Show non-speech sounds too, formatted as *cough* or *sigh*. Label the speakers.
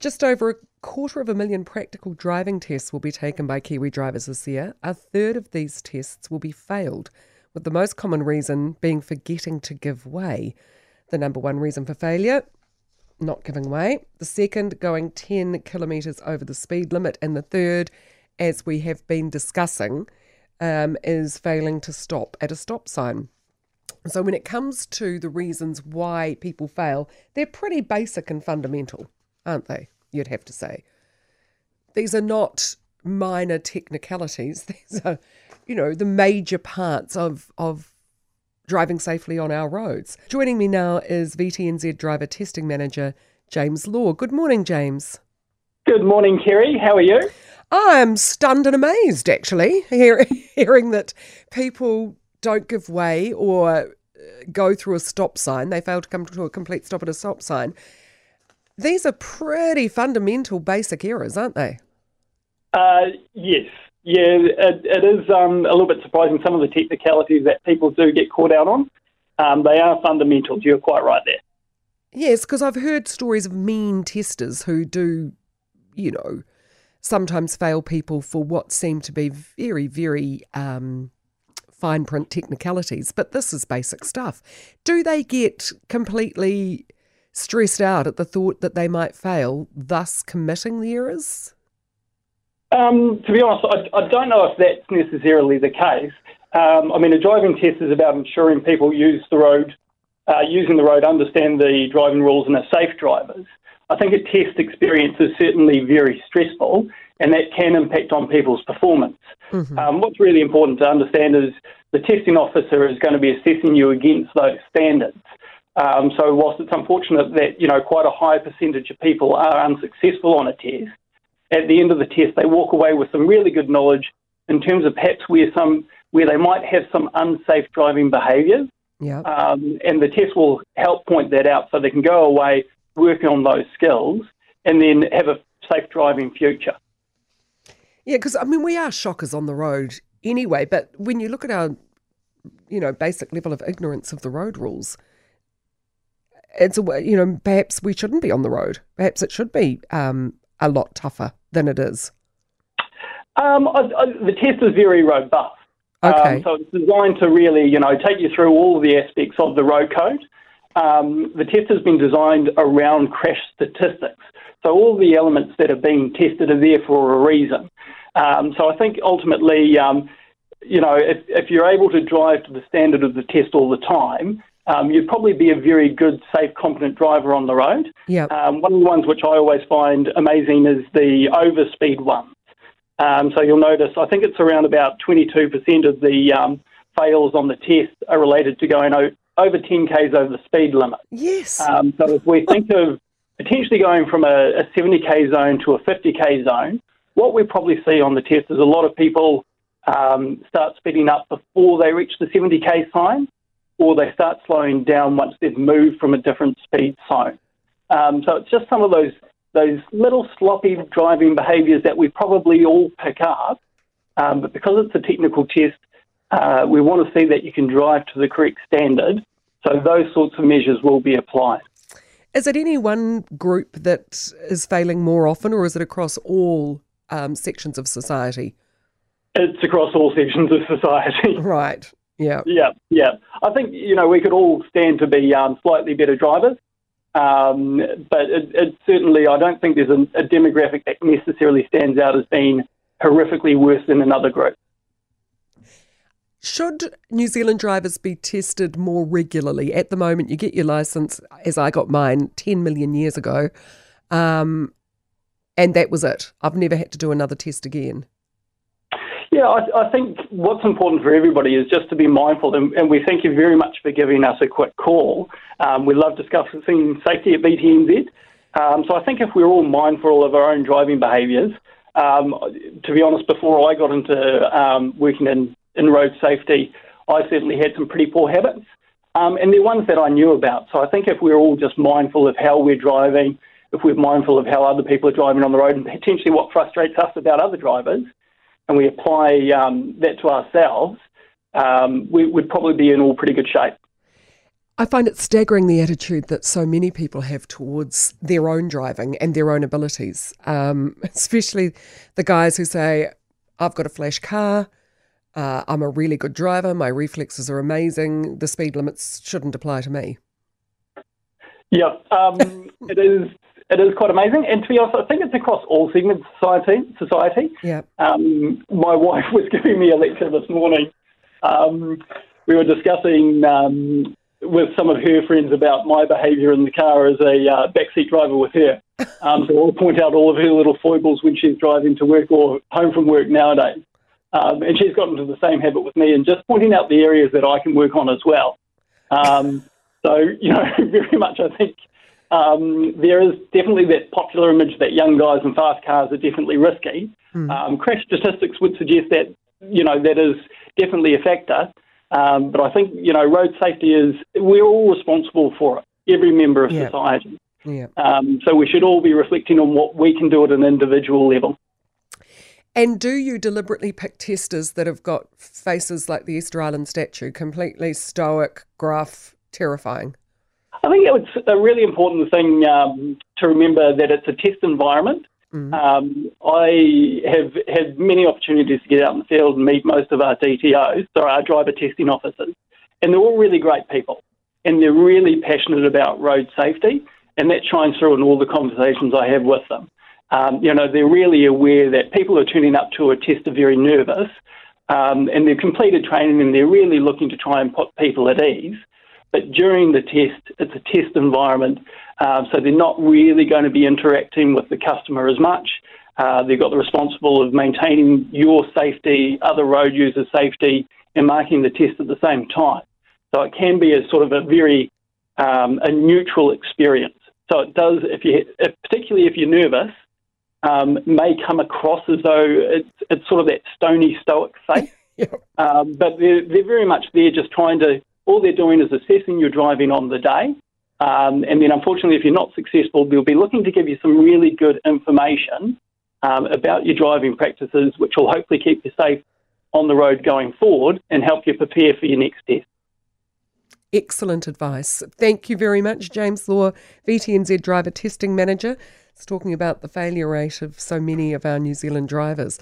Speaker 1: Just over a quarter of a million practical driving tests will be taken by Kiwi drivers this year. A third of these tests will be failed, with the most common reason being forgetting to give way. The number one reason for failure, not giving way. The second, going 10 kilometres over the speed limit. And the third, as we have been discussing, um, is failing to stop at a stop sign. So, when it comes to the reasons why people fail, they're pretty basic and fundamental aren't they? You'd have to say. These are not minor technicalities. *laughs* These are, you know, the major parts of, of driving safely on our roads. Joining me now is VTNZ driver testing manager James Law. Good morning, James.
Speaker 2: Good morning, Kerry. How are you?
Speaker 1: I'm stunned and amazed, actually, hear, *laughs* hearing that people don't give way or uh, go through a stop sign. They fail to come to a complete stop at a stop sign. These are pretty fundamental basic errors, aren't they?
Speaker 2: Uh, yes. Yeah, it, it is um, a little bit surprising some of the technicalities that people do get caught out on. Um, they are fundamentals. You're quite right there.
Speaker 1: Yes, because I've heard stories of mean testers who do, you know, sometimes fail people for what seem to be very, very um, fine print technicalities. But this is basic stuff. Do they get completely stressed out at the thought that they might fail, thus committing the errors?
Speaker 2: Um, to be honest, I, I, don't know if that's necessarily the case. Um, I mean, a driving test is about ensuring people use the road, uh, using the road, understand the driving rules, and are safe drivers. I think a test experience is certainly very stressful, and that can impact on people's performance. Mm-hmm. Um, what's really important to understand is the testing officer is going to be assessing you against those standards. Um, so whilst it's unfortunate that you know quite a high percentage of people are unsuccessful on a test, at the end of the test they walk away with some really good knowledge in terms of perhaps where some where they might have some unsafe driving behaviours.
Speaker 1: Yeah.
Speaker 2: Um, and the test will help point that out so they can go away working on those skills and then have a safe driving future.
Speaker 1: Yeah, because I mean we are shockers on the road anyway, but when you look at our you know basic level of ignorance of the road rules it's a you know perhaps we shouldn't be on the road. Perhaps it should be um, a lot tougher than it is.
Speaker 2: Um, I, I, the test is very robust.
Speaker 1: Okay.
Speaker 2: Um, so it's designed to really, you know, take you through all the aspects of the road code. Um, the test has been designed around crash statistics. So all the elements that are being tested are there for a reason. Um, so I think ultimately, um, you know, if, if you're able to drive to the standard of the test all the time, um, you'd probably be a very good, safe, competent driver on the road.
Speaker 1: Yeah.
Speaker 2: Um, one of the ones which I always find amazing is the overspeed ones. Um, so you'll notice, I think it's around about 22% of the um, fails on the test are related to going o- over 10 k's over the speed limit.
Speaker 1: Yes.
Speaker 2: Um, so if we think of potentially going from a, a 70k zone to a 50k zone, what we probably see on the test is a lot of people um, start speeding up before they reach the 70k sign or they start slowing down once they've moved from a different speed zone. Um, so it's just some of those those little sloppy driving behaviours that we probably all pick up, um, but because it's a technical test, uh, we want to see that you can drive to the correct standard. So those sorts of measures will be applied.
Speaker 1: Is it any one group that is failing more often, or is it across all um, sections of society?
Speaker 2: It's across all sections of society. *laughs*
Speaker 1: Right. Yeah.
Speaker 2: Yeah, yeah. I think, you know, we could all stand to be um, slightly better drivers. Um, but it, it, certainly, I don't think there's a, a, demographic that necessarily stands out as being horrifically worse than another group.
Speaker 1: Should New Zealand drivers be tested more regularly? At the moment, you get your license, as I got mine 10 million years ago, um, and that was it. I've never had to do another test again.
Speaker 2: Yeah, I, I, think what's important for everybody is just to be mindful, and, and we thank you very much for giving us a quick call. Um, we love discussing safety at VTNZ. Um, so I think if we're all mindful of our own driving behaviours, um, to be honest, before I got into um, working in, in road safety, I certainly had some pretty poor habits, um, and they're ones that I knew about. So I think if we're all just mindful of how we're driving, if we're mindful of how other people are driving on the road, and potentially what frustrates us about other drivers, and we apply um, that to ourselves, um, we would probably be in all pretty good shape.
Speaker 1: I find it staggering the attitude that so many people have towards their own driving and their own abilities, um, *laughs* especially the guys who say, I've got a flash car, uh, I'm a really good driver, my reflexes are amazing, the speed limits shouldn't apply to me.
Speaker 2: Yeah, um, *laughs* it is. It is quite amazing, and to be honest, I think it's across all segments of society. Society.
Speaker 1: Yeah.
Speaker 2: Um, my *laughs* wife was giving me a lecture this morning. Um, we were discussing um, with some of her friends about my behaviour in the car as a uh, backseat driver with her. *laughs* Um, so I'll point out all of her little foibles when she's driving to work or home from work nowadays. Um, and she's gotten into the same habit with me and just pointing out the areas that I can work on as well. Um, *laughs* so, you know, very much I think um, there is definitely that popular image that young guys in fast cars are definitely risky. Mm. Um, crash statistics would suggest that, you know, that is definitely a factor. Um, but I think, you know, road safety is, we're all responsible for it, every member of society.
Speaker 1: Yeah.
Speaker 2: Um, so we should all be reflecting on what we can do at an individual level.
Speaker 1: And do you deliberately pick testers that have got faces like the Easter Island statue, completely stoic, gruff, terrifying?
Speaker 2: I think it's a really important thing um, to remember that it's a test environment. Mm-hmm. Um, I have had many opportunities to get out in the field and meet most of our DTOs, so our driver testing officers, and they're all really great people, and they're really passionate about road safety, and that shines through in all the conversations I have with them. Um, you know, they're really aware that people are turning up to a test are very nervous, um, and they've completed training and they're really looking to try and put people at ease. But during the test, it's a test environment, um, so they're not really going to be interacting with the customer as much. Uh, they've got the responsible of maintaining your safety, other road users' safety, and marking the test at the same time. So it can be a sort of a very um, a neutral experience. So it does, if you, if, particularly if you're nervous, um, may come across as though it's, it's sort of that stony stoic face. *laughs*
Speaker 1: yep.
Speaker 2: um, but they're, they're very much there just trying to all they're doing is assessing your driving on the day. Um, and then, unfortunately, if you're not successful, they'll be looking to give you some really good information um, about your driving practices, which will hopefully keep you safe on the road going forward and help you prepare for your next test.
Speaker 1: Excellent advice. Thank you very much, James Law, VTNZ Driver Testing Manager. It's talking about the failure rate of so many of our New Zealand drivers.